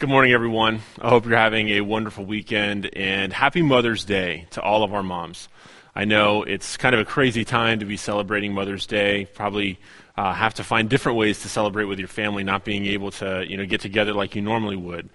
Good morning, everyone. I hope you're having a wonderful weekend and happy Mother's Day to all of our moms. I know it's kind of a crazy time to be celebrating Mother's Day. Probably uh, have to find different ways to celebrate with your family, not being able to you know get together like you normally would.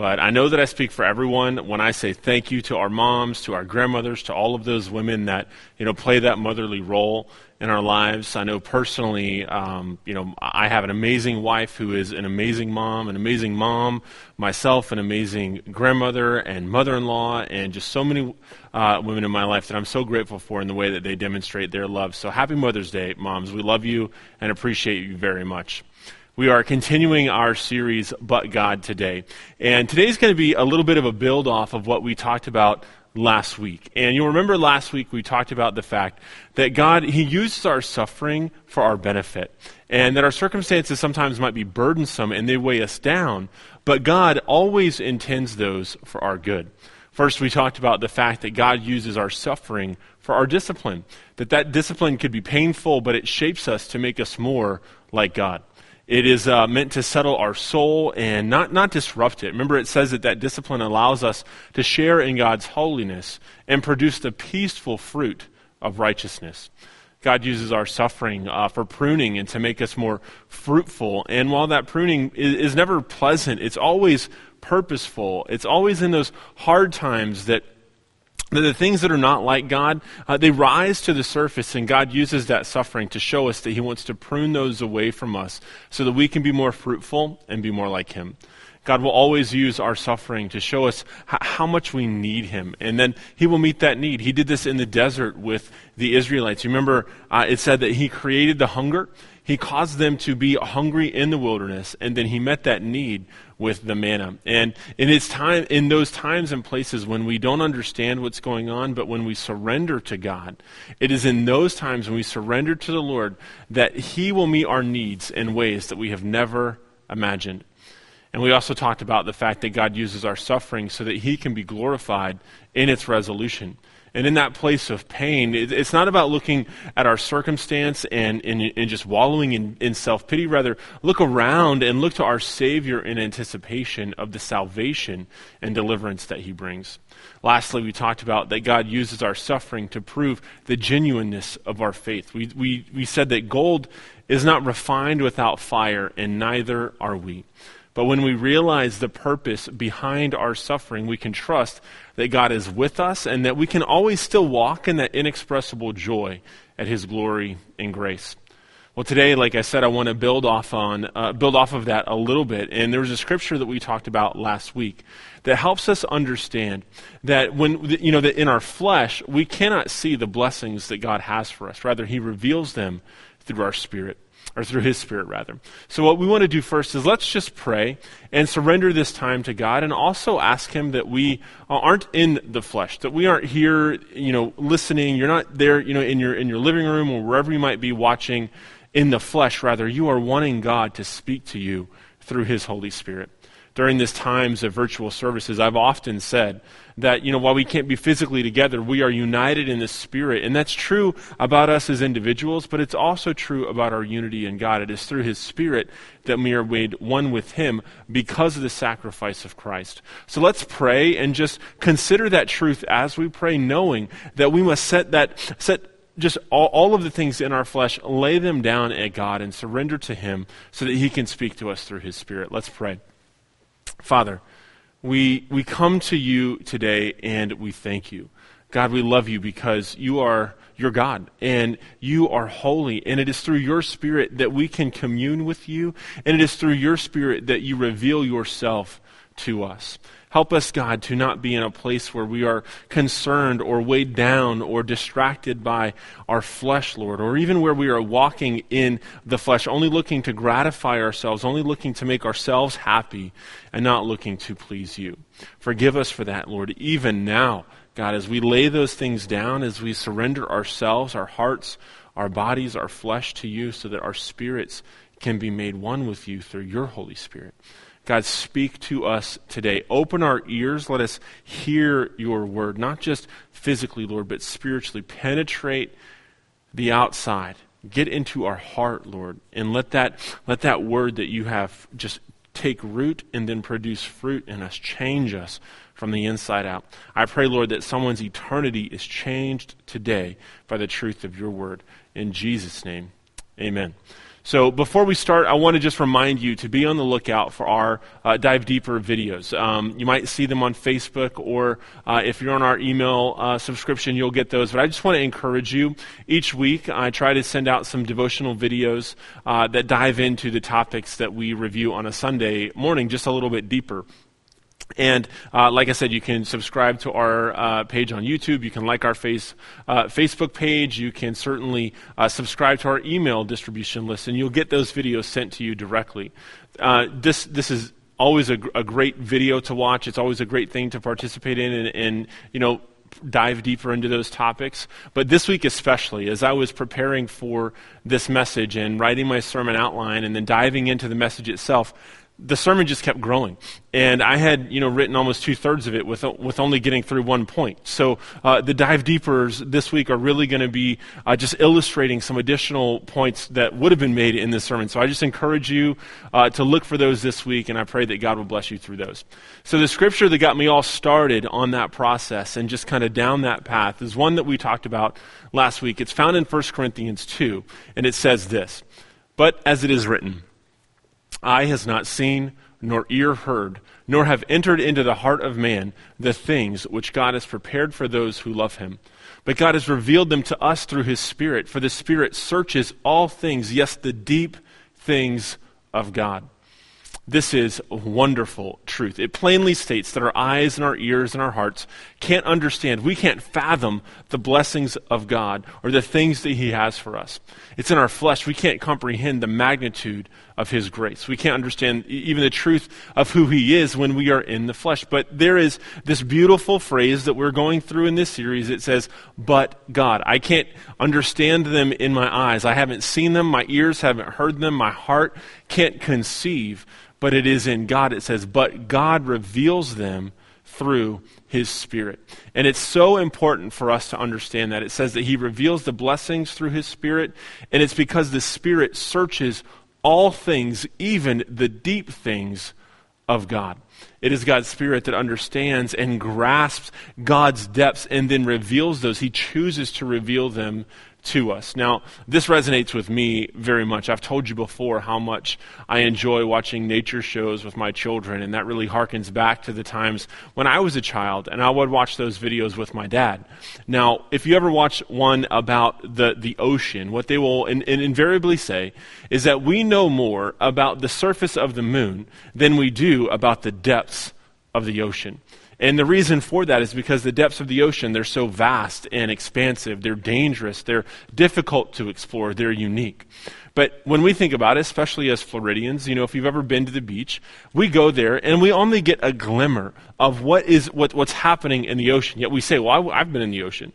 But I know that I speak for everyone when I say thank you to our moms, to our grandmothers, to all of those women that you know play that motherly role in our lives. I know personally, um, you know, I have an amazing wife who is an amazing mom, an amazing mom, myself, an amazing grandmother and mother-in-law, and just so many uh, women in my life that I'm so grateful for in the way that they demonstrate their love. So happy Mother's Day, moms. We love you and appreciate you very much. We are continuing our series, But God, today. And today's going to be a little bit of a build off of what we talked about last week. And you'll remember last week we talked about the fact that God, He uses our suffering for our benefit. And that our circumstances sometimes might be burdensome and they weigh us down, but God always intends those for our good. First, we talked about the fact that God uses our suffering for our discipline. That that discipline could be painful, but it shapes us to make us more like God. It is uh, meant to settle our soul and not, not disrupt it. Remember, it says that that discipline allows us to share in God's holiness and produce the peaceful fruit of righteousness. God uses our suffering uh, for pruning and to make us more fruitful. And while that pruning is, is never pleasant, it's always purposeful. It's always in those hard times that that the things that are not like God, uh, they rise to the surface, and God uses that suffering to show us that He wants to prune those away from us so that we can be more fruitful and be more like Him. God will always use our suffering to show us h- how much we need Him. And then He will meet that need. He did this in the desert with the Israelites. You remember, uh, it said that He created the hunger. He caused them to be hungry in the wilderness, and then He met that need with the manna. And in its time, in those times and places when we don't understand what's going on, but when we surrender to God, it is in those times when we surrender to the Lord that He will meet our needs in ways that we have never imagined. And we also talked about the fact that God uses our suffering so that He can be glorified in its resolution. And in that place of pain, it's not about looking at our circumstance and, and, and just wallowing in, in self pity. Rather, look around and look to our Savior in anticipation of the salvation and deliverance that He brings. Lastly, we talked about that God uses our suffering to prove the genuineness of our faith. We, we, we said that gold is not refined without fire, and neither are we. But when we realize the purpose behind our suffering, we can trust that God is with us and that we can always still walk in that inexpressible joy at His glory and grace. Well, today, like I said, I want to build off on uh, build off of that a little bit. And there was a scripture that we talked about last week that helps us understand that when you know that in our flesh we cannot see the blessings that God has for us. Rather, He reveals them through our spirit or through his spirit rather. So what we want to do first is let's just pray and surrender this time to God and also ask him that we aren't in the flesh, that we aren't here, you know, listening, you're not there, you know, in your in your living room or wherever you might be watching in the flesh, rather you are wanting God to speak to you through his Holy Spirit during these times of virtual services, I've often said that, you know, while we can't be physically together, we are united in the Spirit. And that's true about us as individuals, but it's also true about our unity in God. It is through His Spirit that we are made one with Him because of the sacrifice of Christ. So let's pray and just consider that truth as we pray, knowing that we must set that, set just all, all, of the things in our flesh, lay them down at God and surrender to Him so that He can speak to us through His Spirit. Let's pray. Father, we, we come to you today and we thank you. God, we love you because you are your God and you are holy. And it is through your Spirit that we can commune with you. And it is through your Spirit that you reveal yourself to us. Help us, God, to not be in a place where we are concerned or weighed down or distracted by our flesh, Lord, or even where we are walking in the flesh, only looking to gratify ourselves, only looking to make ourselves happy, and not looking to please you. Forgive us for that, Lord, even now, God, as we lay those things down, as we surrender ourselves, our hearts, our bodies, our flesh to you, so that our spirits can be made one with you through your Holy Spirit. God, speak to us today. Open our ears. Let us hear your word, not just physically, Lord, but spiritually. Penetrate the outside. Get into our heart, Lord, and let that, let that word that you have just take root and then produce fruit in us, change us from the inside out. I pray, Lord, that someone's eternity is changed today by the truth of your word. In Jesus' name, amen. So before we start, I want to just remind you to be on the lookout for our uh, Dive Deeper videos. Um, you might see them on Facebook, or uh, if you're on our email uh, subscription, you'll get those. But I just want to encourage you. Each week, I try to send out some devotional videos uh, that dive into the topics that we review on a Sunday morning just a little bit deeper. And uh, like I said, you can subscribe to our uh, page on YouTube. You can like our face, uh, Facebook page. You can certainly uh, subscribe to our email distribution list, and you'll get those videos sent to you directly. Uh, this this is always a, a, great video to watch. It's always a great thing to participate in, and, and you know dive deeper into those topics. But this week, especially, as I was preparing for this message and writing my sermon outline and then diving into the message itself, the sermon just kept growing. And I had, you know, written almost two thirds of it with, with only getting through one point. So uh, the dive deepers this week are really going to be uh, just illustrating some additional points that would have been made in this sermon. So I just encourage you uh, to look for those this week, and I pray that God will bless you through those. So the scripture that got me all started on that process and just kind of down that path is one that we talked about last week. It's found in 1 Corinthians 2, and it says this But as it is written, eye has not seen, nor ear heard, nor have entered into the heart of man the things which God has prepared for those who love him. But God has revealed them to us through his Spirit, for the Spirit searches all things, yes, the deep things of God. This is wonderful truth. It plainly states that our eyes and our ears and our hearts can't understand, we can't fathom the blessings of God or the things that He has for us. It's in our flesh. We can't comprehend the magnitude of His grace. We can't understand even the truth of who He is when we are in the flesh. But there is this beautiful phrase that we're going through in this series. It says, But God. I can't understand them in my eyes. I haven't seen them. My ears haven't heard them. My heart can't conceive but it is in God. It says, but God reveals them through his spirit. And it's so important for us to understand that. It says that he reveals the blessings through his spirit, and it's because the spirit searches all things, even the deep things of God. It is God's Spirit that understands and grasps God's depths and then reveals those. He chooses to reveal them to us. Now, this resonates with me very much. I've told you before how much I enjoy watching nature shows with my children, and that really harkens back to the times when I was a child and I would watch those videos with my dad. Now, if you ever watch one about the, the ocean, what they will in, in invariably say is that we know more about the surface of the moon than we do about the depths of the ocean. And the reason for that is because the depths of the ocean, they're so vast and expansive. They're dangerous. They're difficult to explore. They're unique. But when we think about it, especially as Floridians, you know, if you've ever been to the beach, we go there and we only get a glimmer of what is, what, what's happening in the ocean. Yet we say, well, I, I've been in the ocean.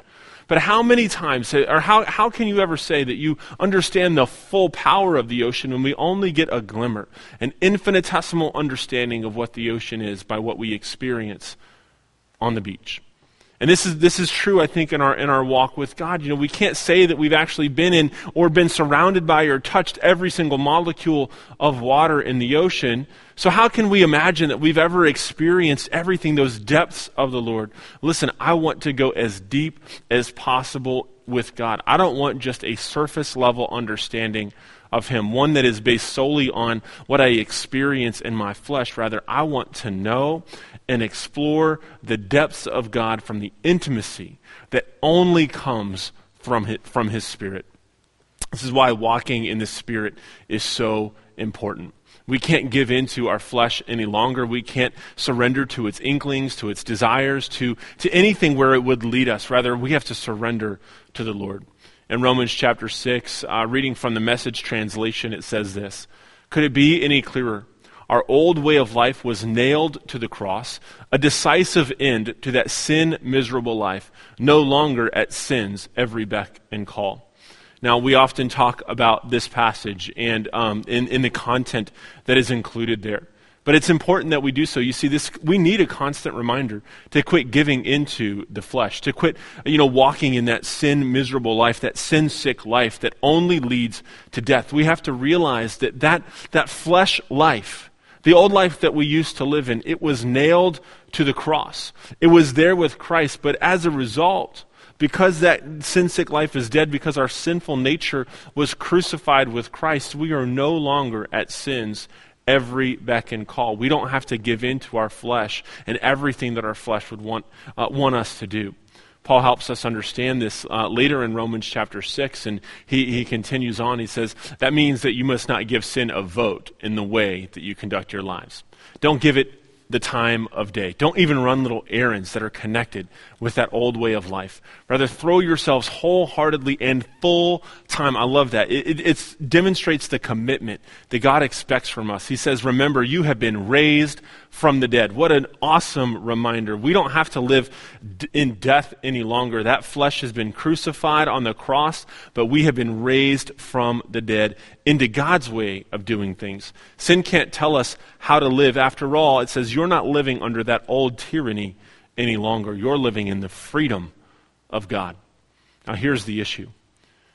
But how many times, or how, how can you ever say that you understand the full power of the ocean when we only get a glimmer, an infinitesimal understanding of what the ocean is by what we experience on the beach. And this is, this is true, I think, in our, in our walk with God. You know, we can't say that we've actually been in or been surrounded by or touched every single molecule of water in the ocean. So, how can we imagine that we've ever experienced everything, those depths of the Lord? Listen, I want to go as deep as possible with God. I don't want just a surface level understanding of Him, one that is based solely on what I experience in my flesh. Rather, I want to know and explore the depths of God from the intimacy that only comes from his, from his Spirit. This is why walking in the Spirit is so important. We can't give in to our flesh any longer. We can't surrender to its inklings, to its desires, to, to anything where it would lead us. Rather, we have to surrender to the Lord. In Romans chapter 6, uh, reading from the message translation, it says this Could it be any clearer? Our old way of life was nailed to the cross, a decisive end to that sin miserable life, no longer at sin's every beck and call. Now, we often talk about this passage and um, in, in the content that is included there. But it's important that we do so. You see, this we need a constant reminder to quit giving into the flesh, to quit, you know, walking in that sin miserable life, that sin sick life that only leads to death. We have to realize that that, that flesh life The old life that we used to live in, it was nailed to the cross. It was there with Christ, but as a result, because that sin sick life is dead, because our sinful nature was crucified with Christ, we are no longer at sin's every beck and call. We don't have to give in to our flesh and everything that our flesh would want, uh, want us to do. Paul helps us understand this uh, later in Romans chapter 6, and he, he continues on. He says, That means that you must not give sin a vote in the way that you conduct your lives. Don't give it the time of day. Don't even run little errands that are connected with that old way of life. Rather, throw yourselves wholeheartedly and full time. I love that. It, it demonstrates the commitment that God expects from us. He says, Remember, you have been raised from the dead. What an awesome reminder. We don't have to live d- in death any longer. That flesh has been crucified on the cross, but we have been raised from the dead into God's way of doing things. Sin can't tell us how to live. After all, it says you're not living under that old tyranny any longer. You're living in the freedom of God. Now, here's the issue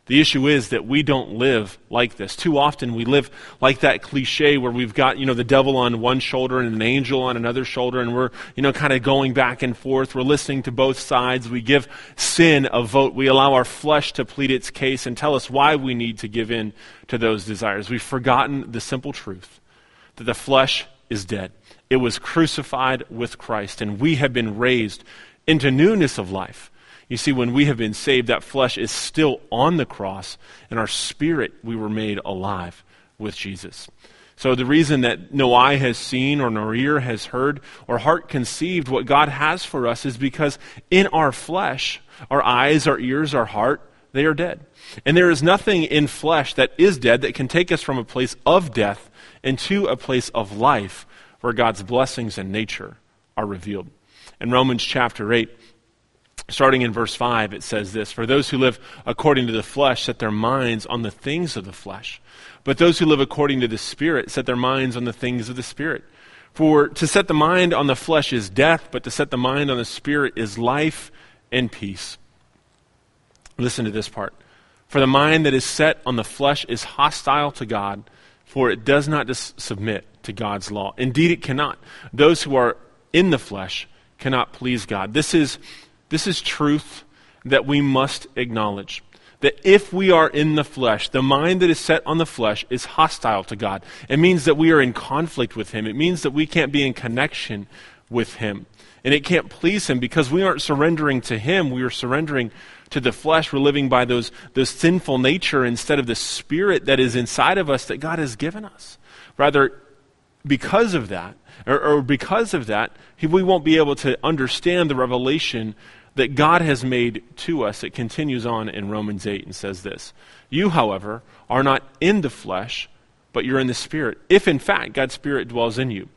the issue is that we don't live like this. Too often we live like that cliche where we've got, you know, the devil on one shoulder and an angel on another shoulder and we're, you know, kind of going back and forth. We're listening to both sides. We give sin a vote. We allow our flesh to plead its case and tell us why we need to give in to those desires. We've forgotten the simple truth that the flesh is dead. It was crucified with Christ and we have been raised into newness of life you see, when we have been saved, that flesh is still on the cross, and our spirit, we were made alive with Jesus. So the reason that no eye has seen or no ear has heard or heart conceived what God has for us is because in our flesh, our eyes, our ears, our heart, they are dead. And there is nothing in flesh that is dead that can take us from a place of death into a place of life where God's blessings and nature are revealed. In Romans chapter 8, Starting in verse 5, it says this For those who live according to the flesh set their minds on the things of the flesh. But those who live according to the Spirit set their minds on the things of the Spirit. For to set the mind on the flesh is death, but to set the mind on the Spirit is life and peace. Listen to this part. For the mind that is set on the flesh is hostile to God, for it does not dis- submit to God's law. Indeed, it cannot. Those who are in the flesh cannot please God. This is this is truth that we must acknowledge. That if we are in the flesh, the mind that is set on the flesh is hostile to God. It means that we are in conflict with Him. It means that we can't be in connection with Him. And it can't please Him because we aren't surrendering to Him. We are surrendering to the flesh. We're living by those, those sinful nature instead of the spirit that is inside of us that God has given us. Rather, because of that, or, or because of that, we won't be able to understand the revelation that God has made to us. It continues on in Romans 8 and says this You, however, are not in the flesh, but you're in the Spirit, if in fact God's Spirit dwells in you.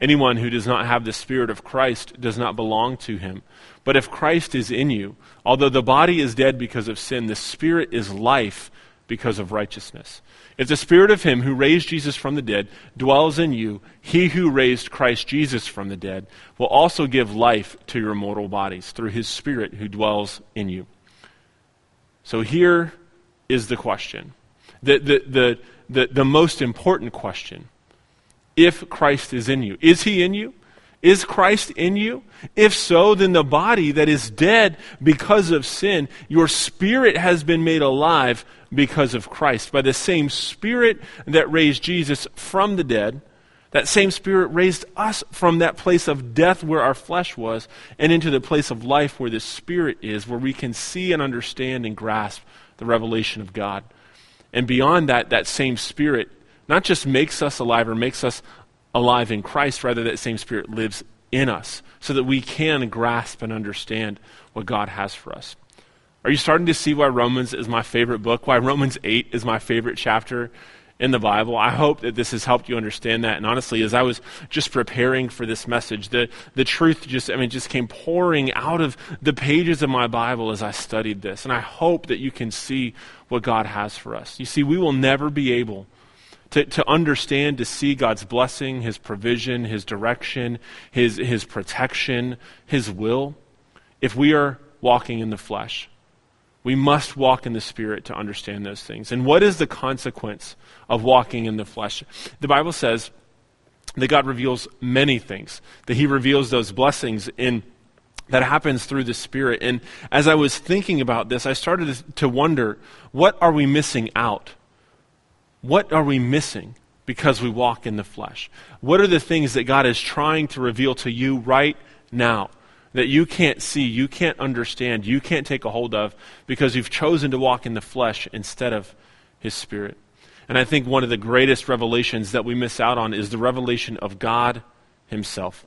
Anyone who does not have the Spirit of Christ does not belong to him. But if Christ is in you, although the body is dead because of sin, the Spirit is life because of righteousness. If the Spirit of Him who raised Jesus from the dead dwells in you, He who raised Christ Jesus from the dead will also give life to your mortal bodies through His Spirit who dwells in you. So here is the question. The, the, the, the, the most important question. If Christ is in you, is He in you? Is Christ in you? If so, then the body that is dead because of sin, your spirit has been made alive because of Christ. By the same Spirit that raised Jesus from the dead, that same Spirit raised us from that place of death where our flesh was and into the place of life where the Spirit is, where we can see and understand and grasp the revelation of God. And beyond that, that same Spirit not just makes us alive or makes us alive in Christ, rather, that same Spirit lives in us so that we can grasp and understand what God has for us. Are you starting to see why Romans is my favorite book? Why Romans 8 is my favorite chapter in the Bible? I hope that this has helped you understand that. And honestly, as I was just preparing for this message, the, the truth just, I mean, just came pouring out of the pages of my Bible as I studied this. And I hope that you can see what God has for us. You see, we will never be able to, to understand, to see God's blessing, His provision, His direction, His, His protection, His will, if we are walking in the flesh. We must walk in the Spirit to understand those things. And what is the consequence of walking in the flesh? The Bible says that God reveals many things, that He reveals those blessings in that happens through the Spirit. And as I was thinking about this, I started to wonder what are we missing out? What are we missing because we walk in the flesh? What are the things that God is trying to reveal to you right now that you can't see, you can't understand, you can't take a hold of because you've chosen to walk in the flesh instead of His Spirit? And I think one of the greatest revelations that we miss out on is the revelation of God Himself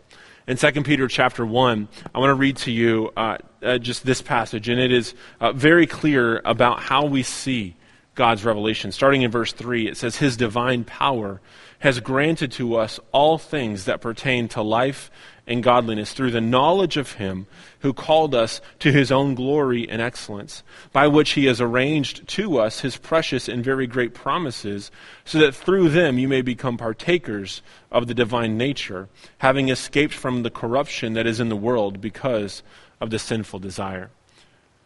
in 2 Peter chapter 1, I want to read to you uh, uh, just this passage, and it is uh, very clear about how we see God's revelation. Starting in verse 3, it says, His divine power has granted to us all things that pertain to life and godliness through the knowledge of him who called us to his own glory and excellence, by which he has arranged to us his precious and very great promises, so that through them you may become partakers of the divine nature, having escaped from the corruption that is in the world because of the sinful desire.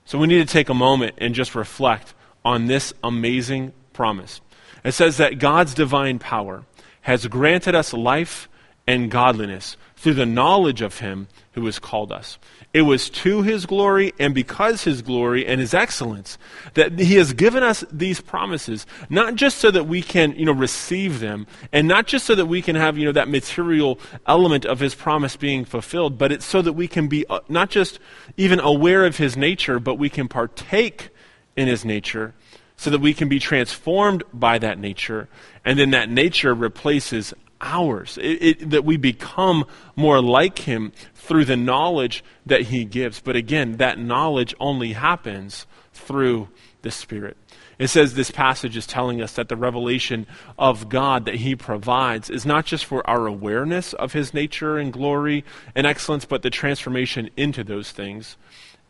So we need to take a moment and just reflect on this amazing promise. It says that God's divine power has granted us life and godliness through the knowledge of him who has called us. It was to his glory and because his glory and his excellence that he has given us these promises, not just so that we can, you know, receive them and not just so that we can have, you know, that material element of his promise being fulfilled, but it's so that we can be uh, not just even aware of his nature, but we can partake in his nature so that we can be transformed by that nature and then that nature replaces ours. It, it, that we become more like Him through the knowledge that He gives. But again, that knowledge only happens through the Spirit. It says this passage is telling us that the revelation of God that He provides is not just for our awareness of His nature and glory and excellence, but the transformation into those things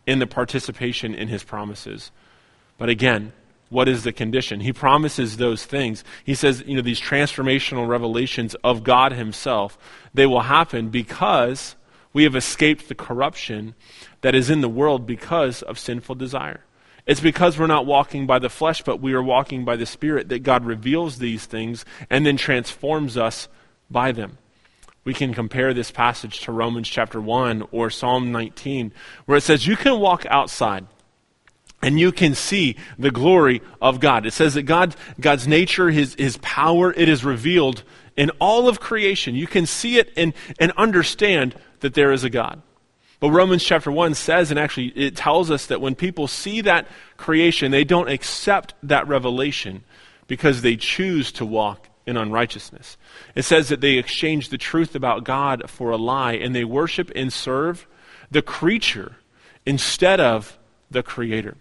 in the participation in His promises. But again, what is the condition. He promises those things. He says, you know, these transformational revelations of God Himself, they will happen because we have escaped the corruption that is in the world because of sinful desire. It's because we're not walking by the flesh, but we are walking by the Spirit that God reveals these things and then transforms us by them. We can compare this passage to Romans chapter 1 or Psalm 19, where it says, You can walk outside and you can see the glory of God. It says that God, God's nature, His, His power, it is revealed in all of creation. You can see it and, and understand that there is a God. But Romans chapter 1 says, and actually it tells us that when people see that creation, they don't accept that revelation because they choose to walk in unrighteousness. It says that they exchange the truth about God for a lie and they worship and serve the creature instead of the creator.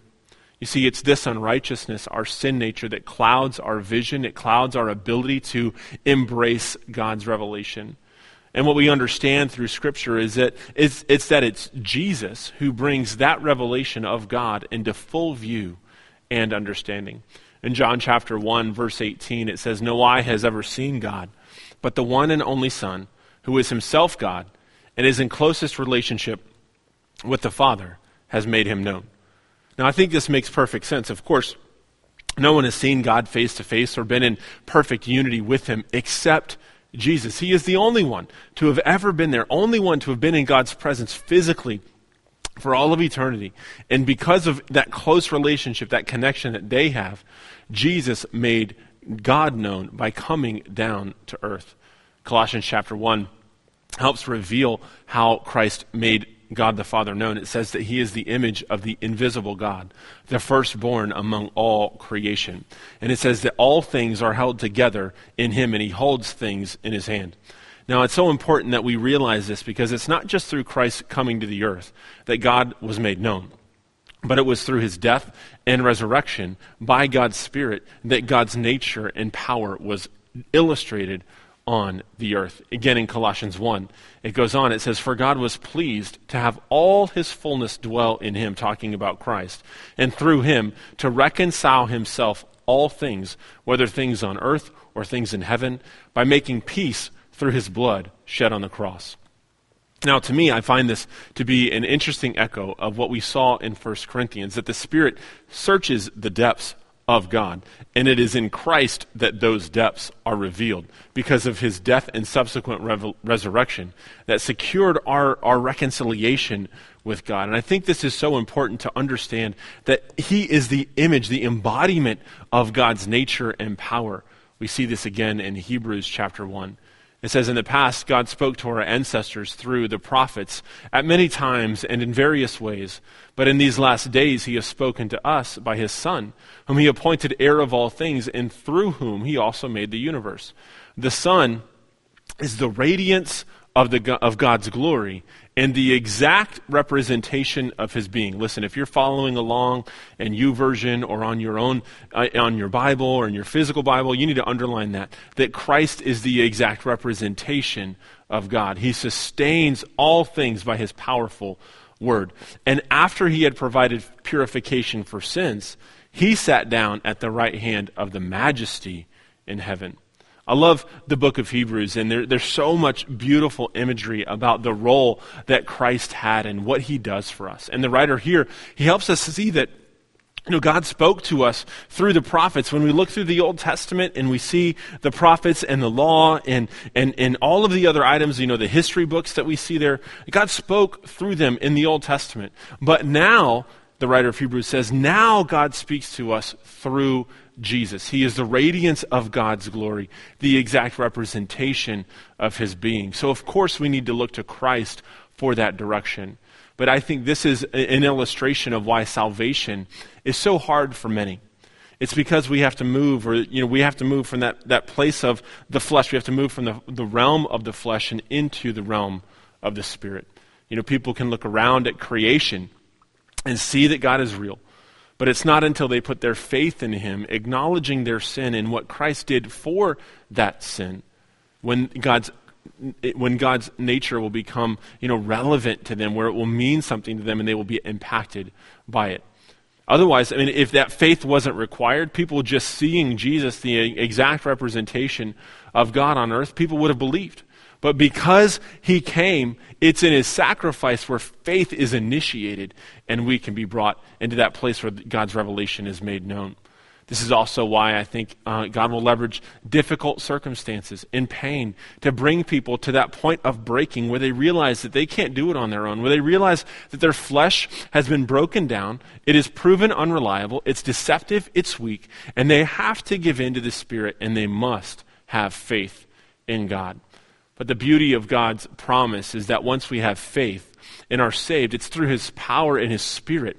You see, it's this unrighteousness, our sin nature, that clouds our vision, it clouds our ability to embrace God's revelation. And what we understand through Scripture is that it's, it's that it's Jesus who brings that revelation of God into full view and understanding. In John chapter 1, verse 18, it says, No eye has ever seen God, but the one and only Son, who is himself God and is in closest relationship with the Father, has made him known. Now, I think this makes perfect sense. Of course, no one has seen God face to face or been in perfect unity with him except Jesus. He is the only one to have ever been there, only one to have been in God's presence physically for all of eternity. And because of that close relationship, that connection that they have, Jesus made God known by coming down to earth. Colossians chapter 1 helps reveal how Christ made God the Father known, it says that he is the image of the invisible God, the firstborn among all creation. And it says that all things are held together in him, and he holds things in his hand. Now, it's so important that we realize this because it's not just through Christ coming to the earth that God was made known, but it was through his death and resurrection by God's Spirit that God's nature and power was illustrated on the earth. Again, in Colossians 1, it goes on, it says, For God was pleased to have all his fullness dwell in him, talking about Christ, and through him to reconcile himself all things, whether things on earth or things in heaven, by making peace through his blood shed on the cross. Now, to me, I find this to be an interesting echo of what we saw in 1 Corinthians that the Spirit searches the depths of God. And it is in Christ that those depths are revealed because of his death and subsequent revel- resurrection that secured our, our reconciliation with God. And I think this is so important to understand that he is the image, the embodiment of God's nature and power. We see this again in Hebrews chapter 1. It says, In the past, God spoke to our ancestors through the prophets at many times and in various ways. But in these last days, he has spoken to us by his Son, whom he appointed heir of all things, and through whom he also made the universe. The Son is the radiance of, the, of God's glory and the exact representation of his being. Listen, if you're following along in YouVersion or on your own, uh, on your Bible or in your physical Bible, you need to underline that, that Christ is the exact representation of God. He sustains all things by his powerful word. And after he had provided purification for sins, he sat down at the right hand of the majesty in heaven. I love the book of Hebrews, and there, there's so much beautiful imagery about the role that Christ had and what he does for us. And the writer here, he helps us see that you know, God spoke to us through the prophets. When we look through the Old Testament and we see the prophets and the law and, and, and all of the other items, you know, the history books that we see there, God spoke through them in the Old Testament. But now, the writer of Hebrews says, now God speaks to us through Jesus. He is the radiance of God's glory, the exact representation of his being. So, of course, we need to look to Christ for that direction. But I think this is an illustration of why salvation is so hard for many. It's because we have to move, or you know, we have to move from that, that place of the flesh. We have to move from the, the realm of the flesh and into the realm of the spirit. You know, people can look around at creation and see that God is real. But it's not until they put their faith in Him, acknowledging their sin and what Christ did for that sin, when God's when God's nature will become, you know, relevant to them, where it will mean something to them, and they will be impacted by it. Otherwise, I mean, if that faith wasn't required, people just seeing Jesus, the exact representation of God on earth, people would have believed. But because he came, it's in his sacrifice where faith is initiated and we can be brought into that place where God's revelation is made known. This is also why I think uh, God will leverage difficult circumstances and pain to bring people to that point of breaking where they realize that they can't do it on their own, where they realize that their flesh has been broken down, it is proven unreliable, it's deceptive, it's weak, and they have to give in to the Spirit and they must have faith in God. But the beauty of God's promise is that once we have faith and are saved, it's through His power and His Spirit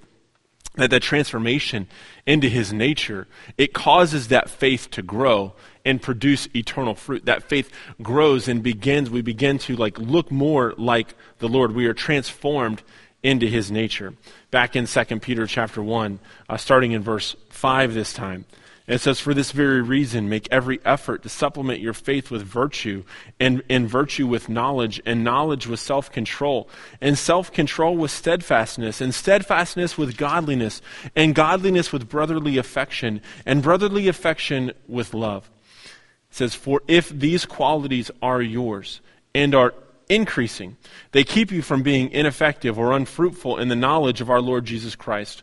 that the transformation into His nature, it causes that faith to grow and produce eternal fruit. That faith grows and begins, we begin to like look more like the Lord. We are transformed into His nature. Back in 2 Peter chapter 1, uh, starting in verse 5 this time. It says, For this very reason, make every effort to supplement your faith with virtue, and, and virtue with knowledge, and knowledge with self control, and self control with steadfastness, and steadfastness with godliness, and godliness with brotherly affection, and brotherly affection with love. It says, For if these qualities are yours, and are increasing, they keep you from being ineffective or unfruitful in the knowledge of our Lord Jesus Christ.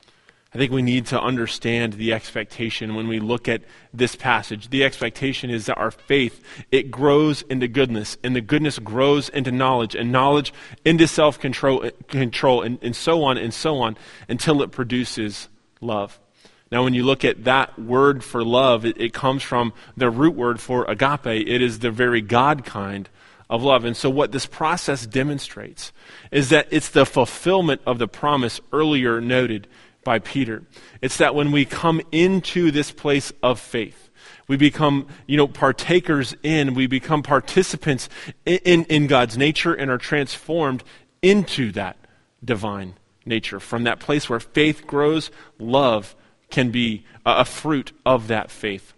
I think we need to understand the expectation when we look at this passage. The expectation is that our faith, it grows into goodness, and the goodness grows into knowledge, and knowledge into self-control, control, and, and so on and so on until it produces love. Now, when you look at that word for love, it, it comes from the root word for agape. It is the very God kind of love. And so, what this process demonstrates is that it's the fulfillment of the promise earlier noted by Peter. It's that when we come into this place of faith, we become, you know, partakers in, we become participants in, in, in God's nature and are transformed into that divine nature. From that place where faith grows, love can be a, a fruit of that faith.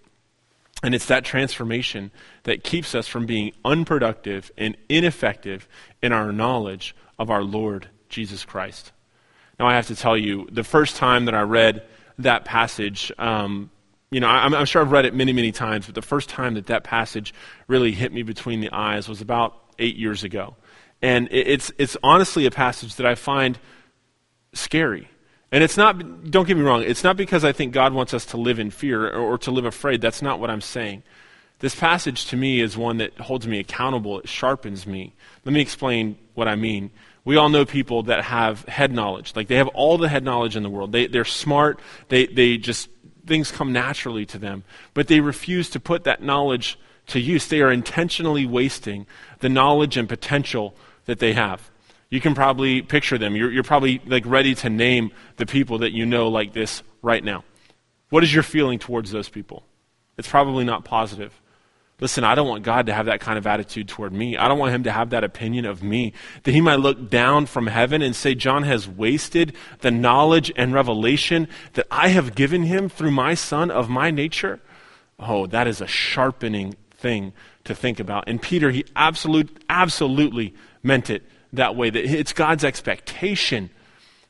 And it's that transformation that keeps us from being unproductive and ineffective in our knowledge of our Lord Jesus Christ. Now, I have to tell you, the first time that I read that passage, um, you know, I'm, I'm, sure I've read it many, many times, but the first time that that passage really hit me between the eyes was about eight years ago. And it, it's, it's honestly a passage that I find scary. And it's not, don't get me wrong, it's not because I think God wants us to live in fear or, or to live afraid. That's not what I'm saying. This passage to me is one that holds me accountable, it sharpens me. Let me explain what I mean. We all know people that have head knowledge. Like they have all the head knowledge in the world. They, they're smart. They, they just, things come naturally to them. But they refuse to put that knowledge to use. They are intentionally wasting the knowledge and potential that they have. You can probably picture them. You're, you're probably like ready to name the people that you know like this right now. What is your feeling towards those people? It's probably not positive. Listen, I don't want God to have that kind of attitude toward me. I don't want him to have that opinion of me. That he might look down from heaven and say, John has wasted the knowledge and revelation that I have given him through my son of my nature. Oh, that is a sharpening thing to think about. And Peter, he absolute, absolutely meant it that way. That it's God's expectation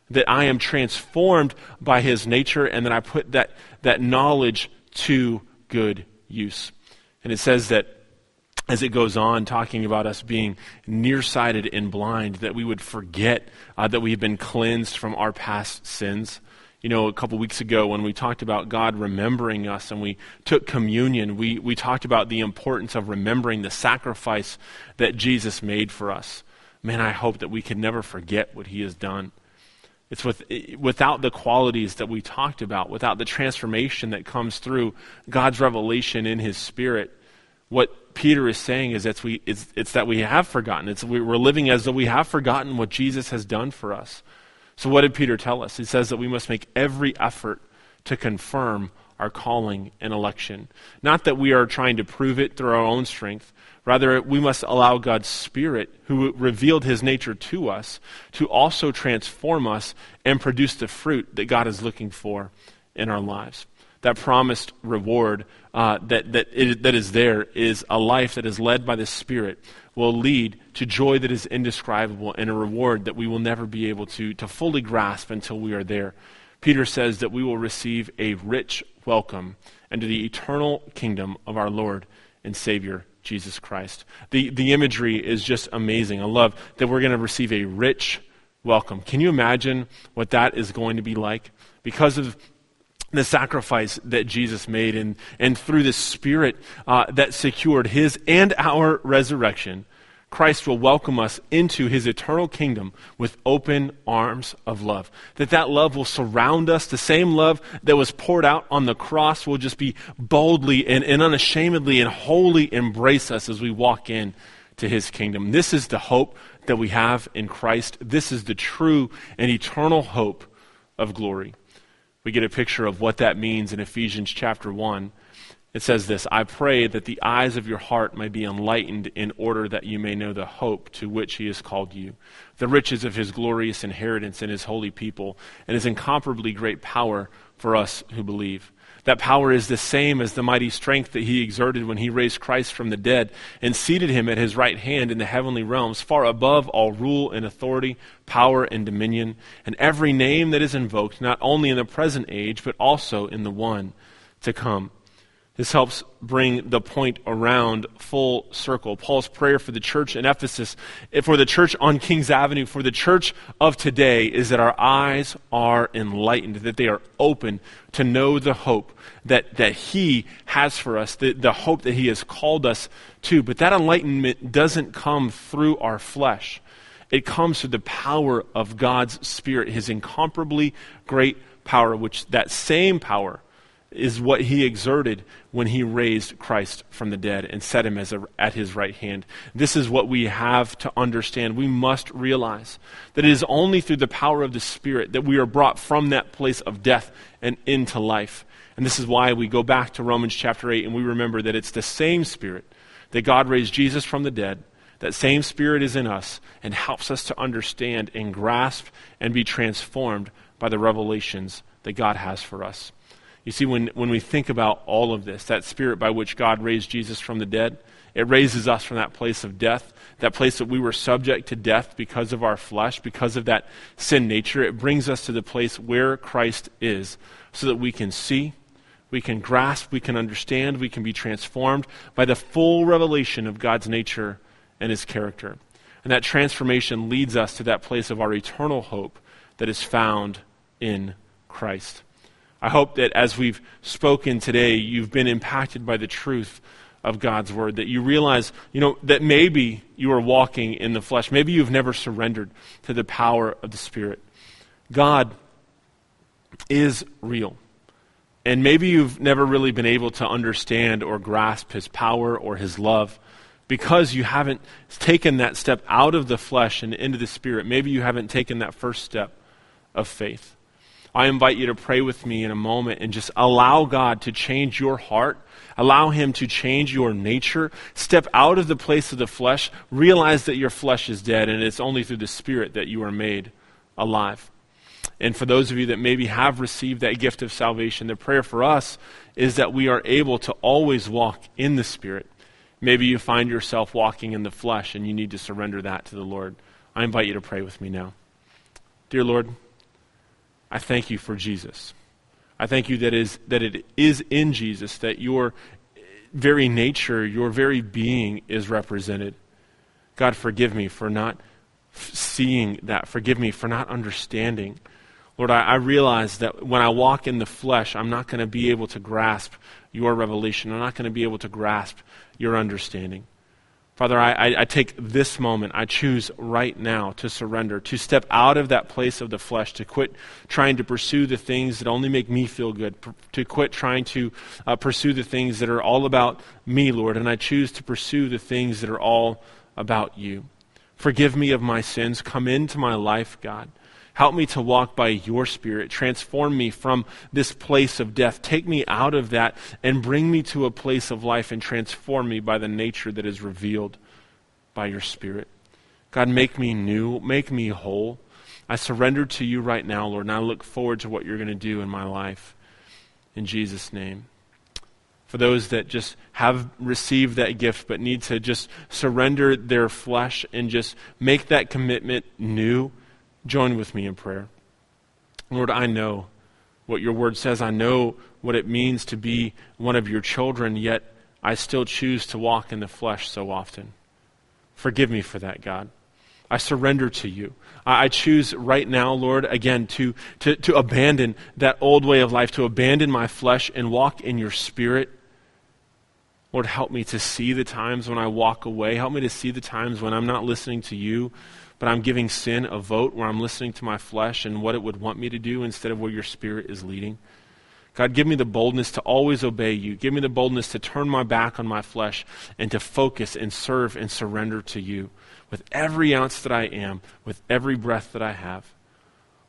that I am transformed by his nature and that I put that, that knowledge to good use. And it says that as it goes on, talking about us being nearsighted and blind, that we would forget uh, that we have been cleansed from our past sins. You know, a couple weeks ago when we talked about God remembering us and we took communion, we, we talked about the importance of remembering the sacrifice that Jesus made for us. Man, I hope that we can never forget what he has done. It's with, without the qualities that we talked about, without the transformation that comes through God's revelation in His Spirit. What Peter is saying is that we, it's, it's that we have forgotten. It's, we're living as though we have forgotten what Jesus has done for us. So, what did Peter tell us? He says that we must make every effort to confirm our calling and election. Not that we are trying to prove it through our own strength, Rather, we must allow God's Spirit, who revealed his nature to us, to also transform us and produce the fruit that God is looking for in our lives. That promised reward uh, that, that, it, that is there is a life that is led by the Spirit, will lead to joy that is indescribable and a reward that we will never be able to, to fully grasp until we are there. Peter says that we will receive a rich welcome into the eternal kingdom of our Lord and Savior Jesus Christ. The, the imagery is just amazing. I love that we're going to receive a rich welcome. Can you imagine what that is going to be like? Because of the sacrifice that Jesus made and, and through the Spirit uh, that secured his and our resurrection, Christ will welcome us into his eternal kingdom with open arms of love. That that love will surround us. The same love that was poured out on the cross will just be boldly and, and unashamedly and wholly embrace us as we walk in to his kingdom. This is the hope that we have in Christ. This is the true and eternal hope of glory. We get a picture of what that means in Ephesians chapter 1 it says this I pray that the eyes of your heart may be enlightened in order that you may know the hope to which he has called you, the riches of his glorious inheritance in his holy people, and his incomparably great power for us who believe. That power is the same as the mighty strength that he exerted when he raised Christ from the dead and seated him at his right hand in the heavenly realms, far above all rule and authority, power and dominion, and every name that is invoked, not only in the present age, but also in the one to come. This helps bring the point around full circle. Paul's prayer for the church in Ephesus, eh, for the church on Kings Avenue, for the church of today is that our eyes are enlightened, that they are open to know the hope that, that he has for us, the, the hope that he has called us to. But that enlightenment doesn't come through our flesh. It comes through the power of God's Spirit, his incomparably great power, which that same power is what he exerted when he raised Christ from the dead and set him as a, at his right hand. This is what we have to understand. We must realize that it is only through the power of the Spirit that we are brought from that place of death and into life. And this is why we go back to Romans chapter 8 and we remember that it's the same Spirit that God raised Jesus from the dead. That same Spirit is in us and helps us to understand and grasp and be transformed by the revelations that God has for us. You see, when, when we think about all of this, that spirit by which God raised Jesus from the dead, it raises us from that place of death, that place that we were subject to death because of our flesh, because of that sin nature. It brings us to the place where Christ is so that we can see, we can grasp, we can understand, we can be transformed by the full revelation of God's nature and his character. And that transformation leads us to that place of our eternal hope that is found in Christ. I hope that as we've spoken today, you've been impacted by the truth of God's word, that you realize, you know, that maybe you are walking in the flesh. Maybe you've never surrendered to the power of the Spirit. God is real. And maybe you've never really been able to understand or grasp his power or his love because you haven't taken that step out of the flesh and into the spirit. Maybe you haven't taken that first step of faith. I invite you to pray with me in a moment and just allow God to change your heart. Allow Him to change your nature. Step out of the place of the flesh. Realize that your flesh is dead and it's only through the Spirit that you are made alive. And for those of you that maybe have received that gift of salvation, the prayer for us is that we are able to always walk in the Spirit. Maybe you find yourself walking in the flesh and you need to surrender that to the Lord. I invite you to pray with me now. Dear Lord, I thank you for Jesus. I thank you that, is, that it is in Jesus that your very nature, your very being is represented. God, forgive me for not seeing that. Forgive me for not understanding. Lord, I, I realize that when I walk in the flesh, I'm not going to be able to grasp your revelation. I'm not going to be able to grasp your understanding. Father, I, I, take this moment, I choose right now to surrender, to step out of that place of the flesh, to quit trying to pursue the things that only make me feel good, to quit trying to uh, pursue the things that are all about me, Lord, and I choose to pursue the things that are all about you. Forgive me of my sins. Come into my life, God. Help me to walk by your Spirit. Transform me from this place of death. Take me out of that and bring me to a place of life and transform me by the nature that is revealed by your Spirit. God, make me new. Make me whole. I surrender to you right now, Lord, and I look forward to what you're going to do in my life. In Jesus' name. For those that just have received that gift but need to just surrender their flesh and just make that commitment new Join with me in prayer. Lord, I know what your word says. I know what it means to be one of your children, yet I still choose to walk in the flesh so often. Forgive me for that, God. I surrender to you. I, choose right now, Lord, again, to, to, to abandon that old way of life, to abandon my flesh and walk in your spirit. Lord, help me to see the times when I walk away. Help me to see the times when I'm not listening to you, but I'm giving sin a vote where I'm listening to my flesh and what it would want me to do instead of where your spirit is leading. God, give me the boldness to always obey you. Give me the boldness to turn my back on my flesh and to focus and serve and surrender to you with every ounce that I am, with every breath that I have.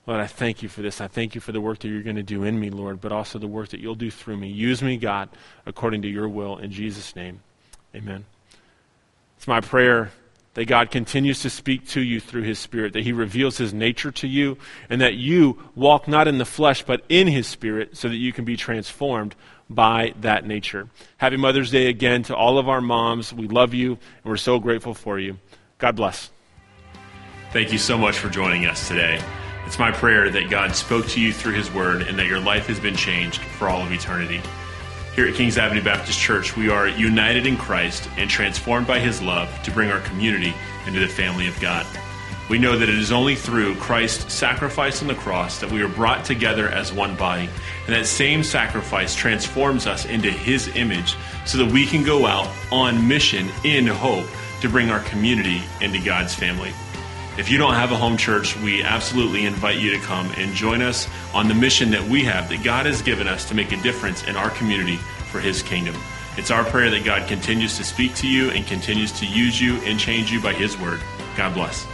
Lord, I thank you for this. I thank you for the work that you're going to do in me, Lord, but also the work that you'll do through me. Use me, God, according to your will. In Jesus' name, amen. It's my prayer that God continues to speak to you through His Spirit, that He reveals His nature to you, and that you walk not in the flesh, but in His Spirit, so that you can be transformed by that nature. Happy Mother's Day again to all of our moms. We love you, and we're so grateful for you. God bless. Thank you so much for joining us today. It's my prayer that God spoke to you through His Word and that your life has been changed for all of eternity. Here at Kings Avenue Baptist Church, we are united in Christ and transformed by His love to bring our community into the family of God. We know that it is only through Christ's sacrifice on the cross that we are brought together as one body. And that same sacrifice transforms us into His image so that we can go out on mission in hope to bring our community into God's family. If you don't have a home church, we absolutely invite you to come and join us on the mission that we have that God has given us to make a difference in our community for His kingdom. It's our prayer that God continues to speak to you and continues to use you and change you by His word. God bless.